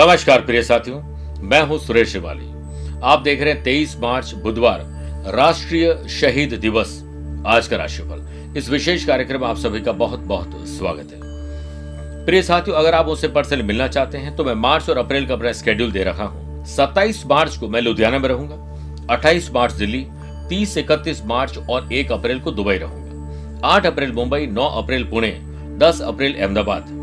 नमस्कार प्रिय साथियों, मैं हूँ सुरेश शिवाली आप देख रहे हैं 23 मार्च बुधवार, राष्ट्रीय शहीद दिवस, आज का राशिफल। इस विशेष कार्यक्रम में आप सभी का बहुत बहुत स्वागत है। प्रिय साथियों, अगर आप मुझसे पर्सनली मिलना चाहते हैं तो मैं मार्च और अप्रैल का अपना स्केड्यूल दे रखा हूँ। 27 मार्च को मैं लुधियाना में रहूँगा 28 मार्च दिल्ली 30 इकतीस मार्च और एक अप्रैल को दुबई रहूँगा। आठ अप्रैल मुंबई, नौ अप्रैल पुणे 10 अप्रैल अहमदाबाद।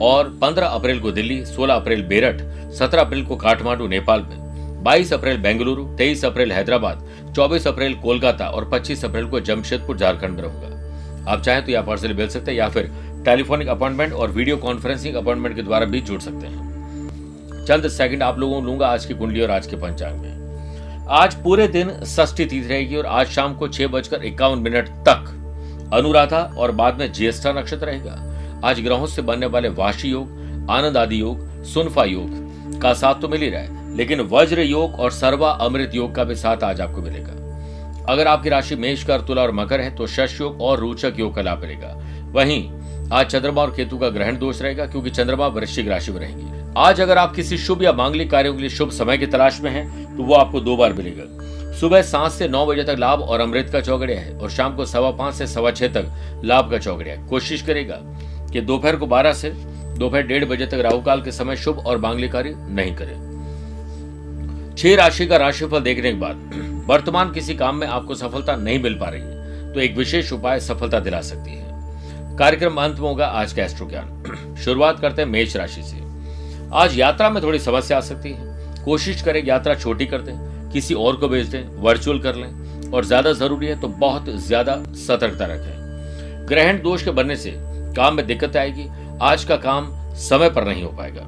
और 15 अप्रैल को दिल्ली 16 अप्रैल बेरठ 17 अप्रैल को काठमांडू, नेपाल में 22 अप्रैल बेंगलुरु 23 अप्रैल हैदराबाद 24 अप्रैल कोलकाता और 25 अप्रैल को जमशेदपुर, झारखंड में रहूँगा। आप चाहें तो यहाँ पर्सनली मिल सकते हैं या फिर टेलीफोनिक अपॉइंटमेंट और वीडियो कॉन्फ्रेंसिंग अपॉइंटमेंट के द्वारा भी जुड़ सकते हैं। चंद सेकंड आप लोगों को लूँगा आज की कुंडली और आज के पंचांग में। आज पूरे दिन षष्ठी तिथि रहेगी और आज शाम को छह बजकर इक्यावन मिनट तक अनुराधा और बाद में ज्येष्ठा नक्षत्र रहेगा। आज ग्रहों से बनने वाले वाशी योग आनंद आदि योग, सुनफा योग का साथ तो मिल ही रहा है, लेकिन वज्र योग और सर्वा अमृत योग का भी साथ आज आपको मिलेगा। अगर आपकी राशि मेष कर तुला और मकर है तो शश योग और रोचक योग का लाभ मिलेगा। वहीं आज चंद्रमा और केतु का ग्रहण दोष रहेगा, क्योंकि चंद्रमा वृश्चिक राशि में रहेंगे। आज अगर आप किसी शुभ या मांगलिक कार्यों के लिए शुभ समय की तलाश में हैं तो वो आपको दो बार मिलेगा। सुबह सात से नौ बजे तक लाभ और अमृत का चौगड़िया है, और शाम को सवा पाँच से सवा छह तक लाभ का चौगड़िया कोशिश करेगा कि दोपहर को 12 से दोपहर डेढ़ बजे तक राहु काल के समय शुभ और मांगलिक कार्य नहीं करें। छह राशि का राशिफल देखने के बाद, वर्तमान किसी काम में आपको सफलता नहीं मिल पा रही है तो एक विशेष उपाय सफलता दिला सकती है। कार्यक्रम अंत में होगा आज का एस्ट्रो ज्ञान शुरुआत करते हैं मेष राशि से। आज यात्रा में थोड़ी समस्या आ सकती है। कोशिश करें यात्रा छोटी कर दें, किसी और को भेज दें वर्चुअल कर लें, और ज़्यादा ज़रूरी है तो बहुत ज़्यादा सतर्कता रखें। ग्रहण दोष के बनने से काम में दिक्कत आएगी, आज का काम समय पर नहीं हो पाएगा।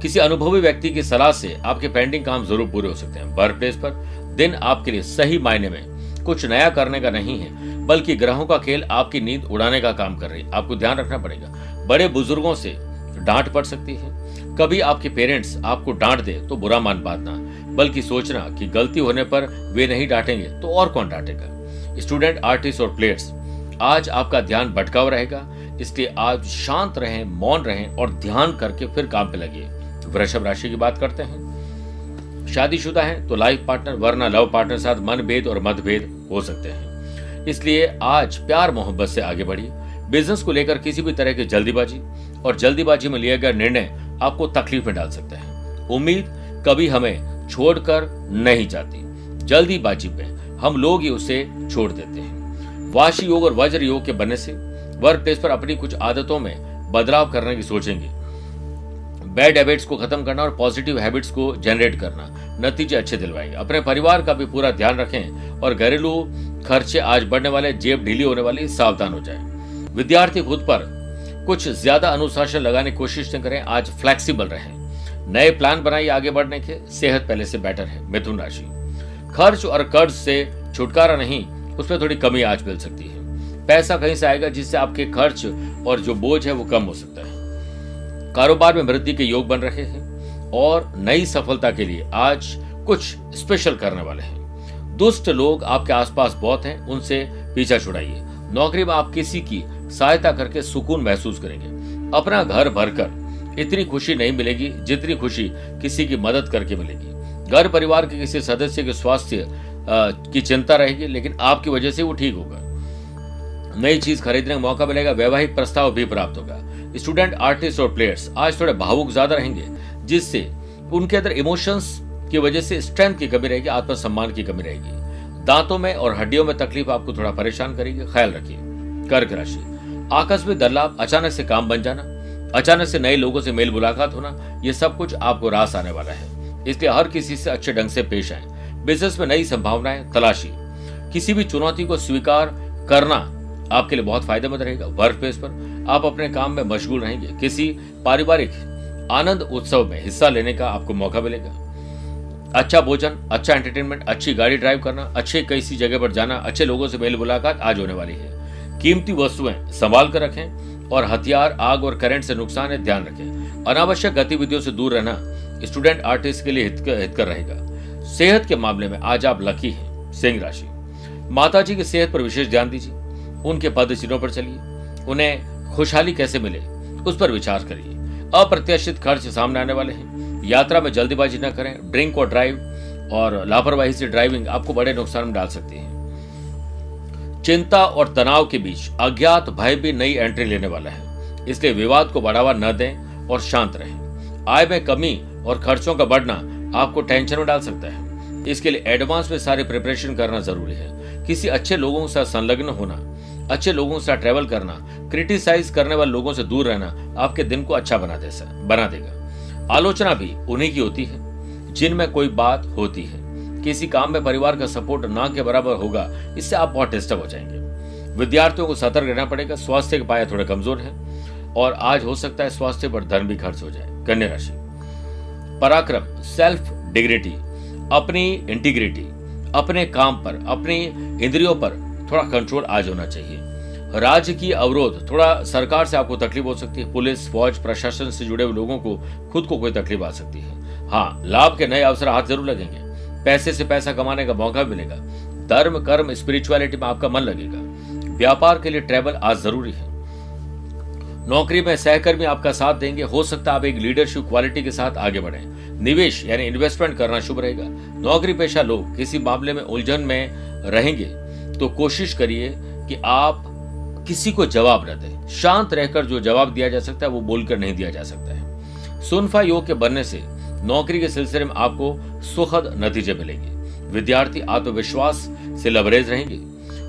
किसी अनुभवी व्यक्ति की सलाह से आपके पेंडिंग काम ज़रूर पूरे हो सकते हैं। वर्क प्लेस पर दिन आपके लिए सही मायने में कुछ नया करने का नहीं है, बल्कि ग्रहों का खेल आपकी नींद उड़ाने का काम कर रही है। आपको ध्यान रखना पड़ेगा। बड़े बुज़ुर्गों से डांट पड़ सकती है। कभी आपके पेरेंट्स आपको डांट दे तो बुरा मान पाना, बल्कि सोचना कि गलती होने पर वे नहीं डांटेंगे तो और कौन डांटेगा? स्टूडेंट आर्टिस्ट और प्लेयर्स आज आपका ध्यान भटकाव रहेगा, इसलिए आज शांत रहें, मौन रहें और ध्यान करके फिर काम पे लगिए। वृषभ राशि की बात करते हैं। शादीशुदा है तो लाइफ पार्टनर वरना लव पार्टनर साथ मनभेद और मतभेद हो सकते हैं। इसलिए आज प्यार मोहब्बत से आगे बढ़िए। बिज़नेस को लेकर किसी भी तरह की जल्दीबाजी और जल्दीबाजी में लिया गया निर्णय आपको तकलीफ़ में डाल सकते हैं। उम्मीद कभी हमें छोड़कर नहीं जाती। जल्दीबाजी में हम लोग ही उसे छोड़ देते हैं। वाशी योग और वज्र योग के बनने से वर्क प्लेस पर अपनी कुछ आदतों में बदलाव करने की सोचेंगे। बैड हैबिट्स को खत्म करना और पॉजिटिव हैबिट्स को जनरेट करना, नतीजे अच्छे दिलवाएँगे अपने परिवार का भी पूरा ध्यान रखें और घरेलू खर्चे आज बढ़ने वाले, जेब ढीली होने वाली सावधान हो जाए। विद्यार्थी खुद पर कुछ ज़्यादा अनुशासन लगाने की कोशिश न करें, आज फ्लेक्सिबल रहें। नए प्लान बनाइए, आगे बढ़ने के। सेहत पहले से बेटर है, मिथुन राशि। खर्च और कर्ज से छुटकारा नहीं उसमें थोड़ी कमी आज मिल सकती है। पैसा कहीं से आएगा जिससे आपके खर्च और जो बोझ है वो कम हो सकता है। कारोबार में वृद्धि के योग बन रहे हैं और नई सफलता के लिए आज कुछ स्पेशल करने वाले हैं। दुष्ट लोग आपके आसपास बहुत हैं, उनसे पीछा छुड़ाइए। नौकरी में आप किसी की सहायता करके सुकून महसूस करेंगे। अपना घर भरकर इतनी खुशी नहीं मिलेगी जितनी खुशी किसी की मदद करके मिलेगी। घर परिवार के किसी सदस्य के स्वास्थ्य की चिंता रहेगी, लेकिन आपकी वजह से वो ठीक होगा। नई चीज़ खरीदने का मौका मिलेगा, वैवाहिक प्रस्ताव भी प्राप्त होगा। स्टूडेंट, आर्टिस्ट और प्लेयर्स, आज थोड़े भावुक ज़्यादा रहेंगे, जिससे उनके अंदर इमोशंस की वजह से स्ट्रेंथ की कमी रहेगी, आत्मसम्मान की कमी रहेगी। दांतों में और हड्डियों में तकलीफ़ आपको थोड़ा परेशान करेगी, ख्याल रखिए। कर्क राशि आकस्मिक दलाव अचानक से काम बन जाना, अचानक से नए लोगों से मेल मुलाकात होना, ये सब कुछ आपको रास आने वाला है। इसलिए हर किसी से अच्छे ढंग से पेश आए। बिज़नेस में नई संभावनाएँ, तलाशी। किसी भी चुनौती को स्वीकार करना आपके लिए बहुत फ़ायदेमंद रहेगा। वर्क प्लेस पर आप अपने काम में मशगूल रहेंगे। किसी पारिवारिक आनंद उत्सव में हिस्सा लेने का आपको मौका मिलेगा। अच्छा भोजन अच्छा एंटरटेनमेंट अच्छी गाड़ी ड्राइव करना, अच्छे किसी जगह पर जाना, अच्छे लोगों से मेल मुलाकात आज होने वाली है। कीमती वस्तुएँ संभाल कर रखें और हथियार, आग और करंट से नुकसान है, ध्यान रखें। अनावश्यक गतिविधियों से दूर रहना स्टूडेंट आर्टिस्ट के लिए हितकर रहेगा। सेहत के मामले में आज आप लकी हैं, सिंह राशि। माता जी की सेहत पर विशेष ध्यान दीजिए। उनके पद चिन्हों पर चलिए। उन्हें खुशहाली कैसे मिले, उस पर विचार करिए। अप्रत्याशित खर्च सामने आने वाले हैं। यात्रा में जल्दीबाजी न करें। ड्रिंक और ड्राइव और लापरवाही से ड्राइविंग आपको बड़े नुकसान में डाल सकती है। चिंता और तनाव के बीच अज्ञात भय भी नई एंट्री लेने वाला है। इसलिए विवाद को बढ़ावा न दें और शांत रहें। आय में कमी और खर्चों का बढ़ना आपको टेंशन में डाल सकता है। इसके लिए एडवांस में सारे प्रिपरेशन करना ज़रूरी है। किसी अच्छे लोगों के साथ संलग्न होना, अच्छे लोगों के साथ ट्रेवल करना क्रिटिसाइज करने वाले लोगों से दूर रहना आपके दिन को अच्छा बना दे बना देगा। आलोचना भी उन्हीं की होती है, जिनमें कोई बात होती है। किसी काम में परिवार का सपोर्ट ना के बराबर होगा, इससे आप बहुत डिस्टर्ब हो जाएँगे। विद्यार्थियों को सतर्क रहना पड़ेगा, स्वास्थ्य के पाया थोड़े कमज़ोर है, और आज हो सकता है स्वास्थ्य पर धन भी खर्च हो जाए। कन्या राशि। पराक्रम सेल्फ डिग्निटी अपनी इंटीग्रिटी अपने काम पर, अपनी इंद्रियों पर थोड़ा कंट्रोल आज होना चाहिए। राज्य की अवरोध, थोड़ा सरकार से आपको तकलीफ़ हो सकती है, पुलिस, फौज, प्रशासन से जुड़े हुए लोगों को, खुद को कोई तकलीफ़ आ सकती है। हाँ लाभ के नए अवसर हाथ ज़रूर लगेंगे। पैसे से पैसा कमाने का मौका मिलेगा। धर्म, कर्म स्पिरिचुअलिटी में आपका मन लगेगा। व्यापार के लिए ट्रेवल आज ज़रूरी है। नौकरी में सहकर्मी आपका साथ देंगे। हो सकता है आप एक लीडरशिप क्वालिटी के साथ आगे बढ़े। निवेश, यानी इन्वेस्टमेंट करना शुभ रहेगा। नौकरी पेशा लोग किसी मामले में उलझन में रहेंगे तो कोशिश करिए कि आप किसी को जवाब न दें। शांत रहकर जो जवाब दिया जा सकता है, वो बोलकर नहीं दिया जा सकता है। सुनफा योग के बनने से नौकरी के सिलसिले में आपको सुखद नतीजे मिलेंगे। विद्यार्थी आत्मविश्वास से लबरेज रहेंगे।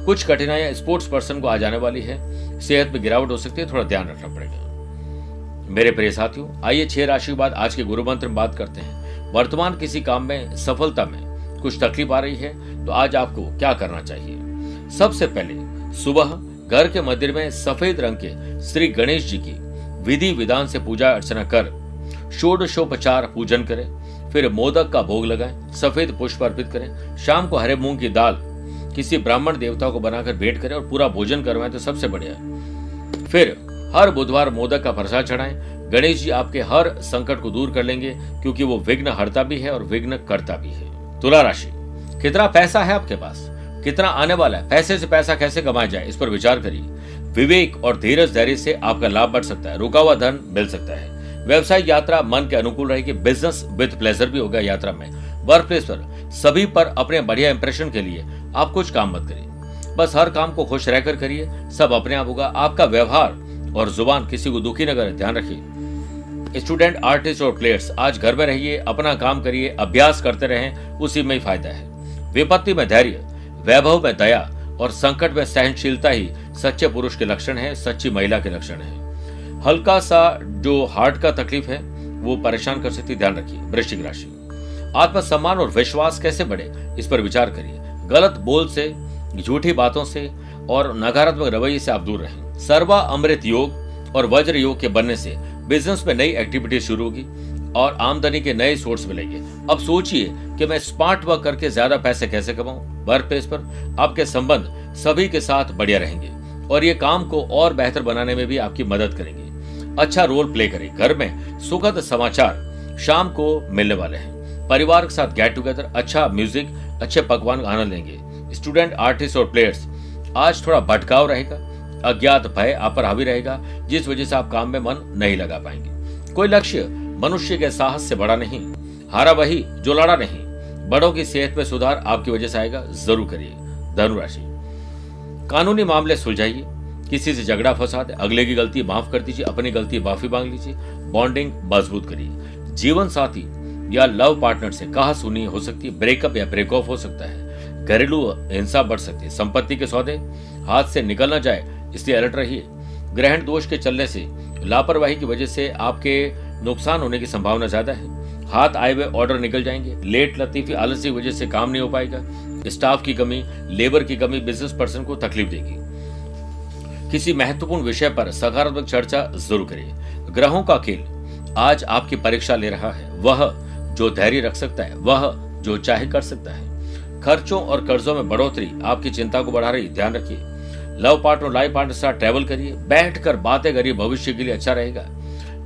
कुछ कठिनाइयाँ स्पोर्ट्स पर्सन को आ जाने वाली है। सेहत में गिरावट हो सकती है, थोड़ा ध्यान रखना पड़ेगा। मेरे प्रिय साथियों, आइए छह राशि के बाद आज के गुरु मंत्र में बात करते हैं। वर्तमान किसी काम में, सफलता में कुछ तकलीफ़ आ रही है तो आज आपको क्या करना चाहिए? सबसे पहले, सुबह घर के मंदिर में सफ़ेद रंग के श्री गणेश जी की विधि विधान से पूजा अर्चना कर, षोडशोपचार पूजन करें, फिर मोदक का भोग लगाएँ, सफ़ेद पुष्प अर्पित करें, शाम को हरे मूंग की दाल किसी ब्राह्मण देवता को बनाकर भेंट करें और पूरा भोजन करवाएँ तो सबसे बढ़िया फिर, हर बुधवार मोदक का प्रसाद चढ़ाएँ। गणेश जी आपके हर संकट को दूर कर लेंगे, क्योंकि वो विघ्न हरता भी है और विघ्न करता भी है। तुला राशि, कितना पैसा है आपके पास? कितना आने वाला है? पैसे से पैसा कैसे कमाया जाए? इस पर विचार करिए। विवेक और धीरज धैर्य से आपका लाभ बढ़ सकता है, रुका हुआ धन मिल सकता है। व्यवसाय यात्रा मन के अनुकूल रहेगी बिज़नेस विद प्लेजर भी होगा यात्रा में। वर्क प्लेस पर। सभी पर अपने बढ़िया इंप्रेशन के लिए आप कुछ काम मत करिए। बस हर काम को खुश रहकर करिए। सब अपने आप होगा। आपका व्यवहार और ज़ुबान किसी को दुखी न करे। ध्यान रखिए। स्टूडेंट आर्टिस्ट और प्लेयर्स आज घर में रहिए, अपना काम करिए, अभ्यास करते रहें, उसी में ही फ़ायदा है। विपत्ति में धैर्य, वैभव में दया और संकट में सहनशीलता ही सच्चे पुरुष के लक्षण है, सच्ची महिला के लक्षण है। हल्का सा जो हार्ट का तकलीफ़ है, वो परेशान कर सकती ध्यान रखिए। वृश्चिक राशि। आत्मसम्मान और विश्वास कैसे बढ़े? इस पर विचार करिए। गलत बोल से, झूठी बातों से और नकारात्मक रवैये से आप दूर रहें। सर्वा अमृत योग और वज्र योग के बनने से बिज़नेस में नई एक्टिविटी शुरू होगी और आमदनी के नए सोर्स मिलेंगे। अब सोचिए कि मैं स्मार्ट वर्क करके ज़्यादा पैसे कैसे कमाऊं? वर्क प्लेस पर आपके संबंध सभी के साथ बढ़िया रहेंगे और ये काम को और बेहतर बनाने में भी आपकी मदद करेंगे। अच्छा रोल प्ले करें घर में सुखद समाचार शाम को मिलने वाले हैं। परिवार के साथ गेट टुगेदर अच्छा म्यूज़िक अच्छे पकवान का आनंद लेंगे। स्टूडेंट आर्टिस्ट और प्लेयर्स आज थोड़ा भटकाव रहेगा, अज्ञात भय आप पर हावी रहेगा, जिस वजह से आप काम में मन नहीं लगा पाएँगे। कोई लक्ष्य मनुष्य के साहस से बड़ा नहीं, हारा वही जो लड़ा नहीं। बड़ों की सेहत में सुधार आपकी वजह से आएगा, ज़रूर करिए। धनुराशि, कानूनी मामले सुलझाइए, किसी से झगड़ा फंसा दे, अगले की गलती माफ़ कर दीजिए, अपनी गलती माफ़ी मांग लीजिए बॉन्डिंग मज़बूत करिए। जीवन साथी या लव पार्टनर से कहा सुनी हो सकती है, ब्रेकअप या ब्रेक ऑफ़ हो सकता है। घरेलू हिंसा बढ़ सकती है, संपत्ति के सौदे हाथ से निकल न जाए, इसलिए अलर्ट रहिए। ग्रहण दोष के चलने से, लापरवाही की वजह से आपके नुकसान होने की संभावना ज़्यादा है। हाथ आए हुए ऑर्डर निकल जाएँगे। लेट लतीफी आलसी की वजह से काम नहीं हो पाएगा। स्टाफ की कमी लेबर की कमी बिज़नेस पर्सन को तकलीफ़ देगी। किसी महत्वपूर्ण विषय पर सकारात्मक चर्चा ज़रूर करिए। ग्रहों का खेल आज आपकी परीक्षा ले रहा है। वह जो धैर्य रख सकता है, वह जो चाहे कर सकता है। खर्चों और कर्जों में बढ़ोतरी आपकी चिंता को बढ़ा रही, ध्यान रखिए। लव पार्टनर, लाइफ पार्टनर साथ ट्रैवल करिए, बैठकर बातें करिए, भविष्य के लिए अच्छा रहेगा।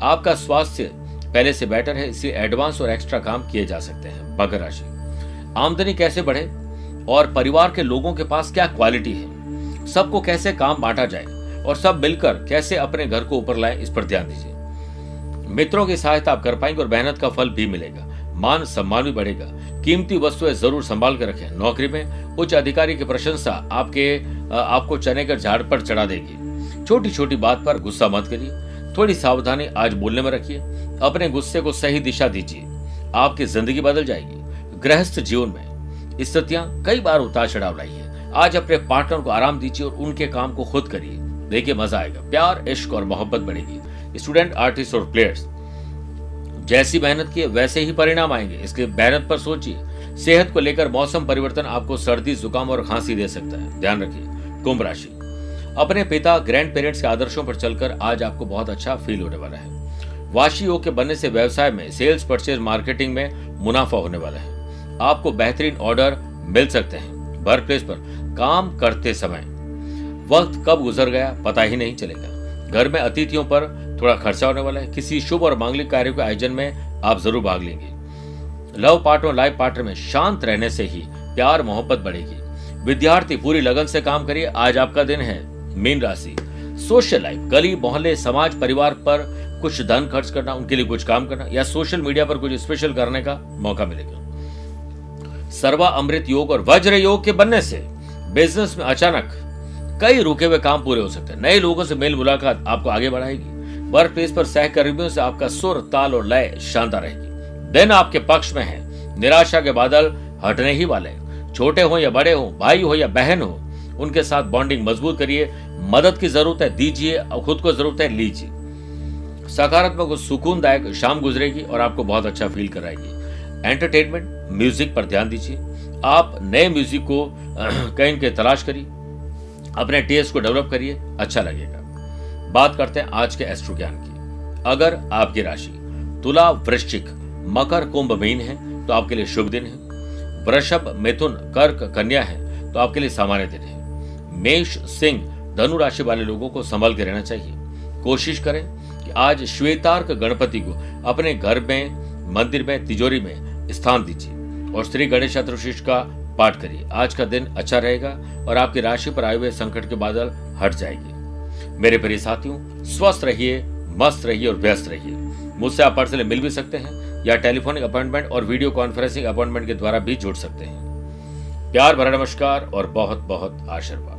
आपका स्वास्थ्य पहले से बेटर है, इसलिए एडवांस और एक्स्ट्रा काम किए जा सकते हैं, मकर राशि। आमदनी कैसे बढ़े और परिवार के लोगों के पास क्या क्वालिटी है? सबको कैसे काम बांटा जाए और सब मिलकर कैसे अपने घर को ऊपर लाए, इस पर ध्यान दीजिए। मित्रों की सहायता आप कर पाएँगे और मेहनत का फल भी मिलेगा। मान सम्मान भी बढ़ेगा। कीमती वस्तुएँ ज़रूर संभाल कर रखें। नौकरी में उच्च अधिकारी की प्रशंसा आपके आपको चने कर झाड़ पर चढ़ा देगी। छोटी छोटी बात पर गुस्सा मत करिए। थोड़ी सावधानी आज बोलने में रखिए। अपने गुस्से को सही दिशा दीजिए। आपकी ज़िंदगी बदल जाएगी। गृहस्थ जीवन में स्थितियाँ कई बार उतार चढ़ाव लाई है। आज अपने पार्टनर को आराम दीजिए और उनके काम को खुद करिए। देखिए मज़ा आएगा। प्यार, इश्क और मोहब्बत बढ़ेगी। स्टूडेंट, आर्टिस्ट और प्लेयर्स जैसी मेहनत की वैसे ही परिणाम आएँगे। इसके मेहनत पर सोचिए। सेहत को लेकर मौसम परिवर्तन आपको सर्दी, जुकाम और खांसी दे सकता है। ध्यान रखिए, कुंभ राशि। अपने पिता, ग्रैंड पेरेंट्स के आदर्शों पर चलकर आज आपको बहुत अच्छा फील होने वाला है। वाशी योग के बनने से व्यवसाय में, सेल्स परचेज मार्केटिंग में मुनाफा होने वाला है। आपको बेहतरीन ऑर्डर मिल सकते हैं वर्क प्लेस पर। काम करते समय। वक्त कब गुजर गया पता ही नहीं चलेगा। घर में अतिथियों पर थोड़ा खर्चा होने वाला है। किसी शुभ और मांगलिक कार्य के आयोजन में आप ज़रूर भाग लेंगे। लव पार्टनर लाइफ पार्टनर में शांत रहने से ही प्यार, मोहब्बत बढ़ेगी। विद्यार्थी, पूरी लगन से काम करिए। आज आपका दिन है मीन राशि। सोशल लाइफ, गली, मोहल्ले, समाज, परिवार पर कुछ धन खर्च करना, उनके लिए कुछ काम करना या सोशल मीडिया पर कुछ स्पेशल करने का मौका मिलेगा। सर्वा अमृत योग और वज्र योग के बनने से बिज़नेस में अचानक कई रुके हुए काम पूरे हो सकते हैं। नए लोगों से मेल मुलाकात आपको आगे बढ़ाएगी। वर्क प्लेस पर सहकर्मियों से आपका सुर, ताल और लय शानदार रहेगी। दिन आपके पक्ष में है। निराशा के बादल हटने ही वाले छोटे हो या बड़े हो, भाई हो या बहन हो, उनके साथ बॉन्डिंग मज़बूत करिए। मदद की ज़रूरत है दीजिए और खुद को ज़रूरत है लीजिए। सकारात्मक और सुकूनदायक शाम गुजरेगी और आपको बहुत अच्छा फील कराएगी। एंटरटेनमेंट म्यूज़िक पर ध्यान दीजिए। आप नए म्यूज़िक को, कहीं के तलाश करिए। अपने टेस्ट को डेवलप करिए। अच्छा लगेगा। बात करते हैं आज के एस्ट्रो ज्ञान की। अगर आपकी राशि तुला वृश्चिक मकर कुंभ मीन है तो आपके लिए शुभ दिन है। वृषभ मिथुन कर्क कन्या है तो आपके लिए सामान्य दिन है। मेष सिंह धनु राशि वाले लोगों को संभल के रहना चाहिए। कोशिश करें कि आज श्वेतार्क गणपति को अपने घर में, मंदिर में, तिजोरी में स्थान दीजिए और श्री गणेश चतुर्शीष का पाठ करिए। आज का दिन अच्छा रहेगा और आपकी राशि पर आए हुए संकट के बादल हट जाएगी। मेरे प्रिय साथियों, स्वस्थ रहिए, मस्त रहिए और व्यस्त रहिए। मुझसे आप पर्सनली मिल भी सकते हैं या टेलीफोनिक अपॉइंटमेंट और वीडियो कॉन्फ्रेंसिंग अपॉइंटमेंट के द्वारा भी जुड़ सकते हैं। प्यार भरा नमस्कार और बहुत बहुत आशीर्वाद।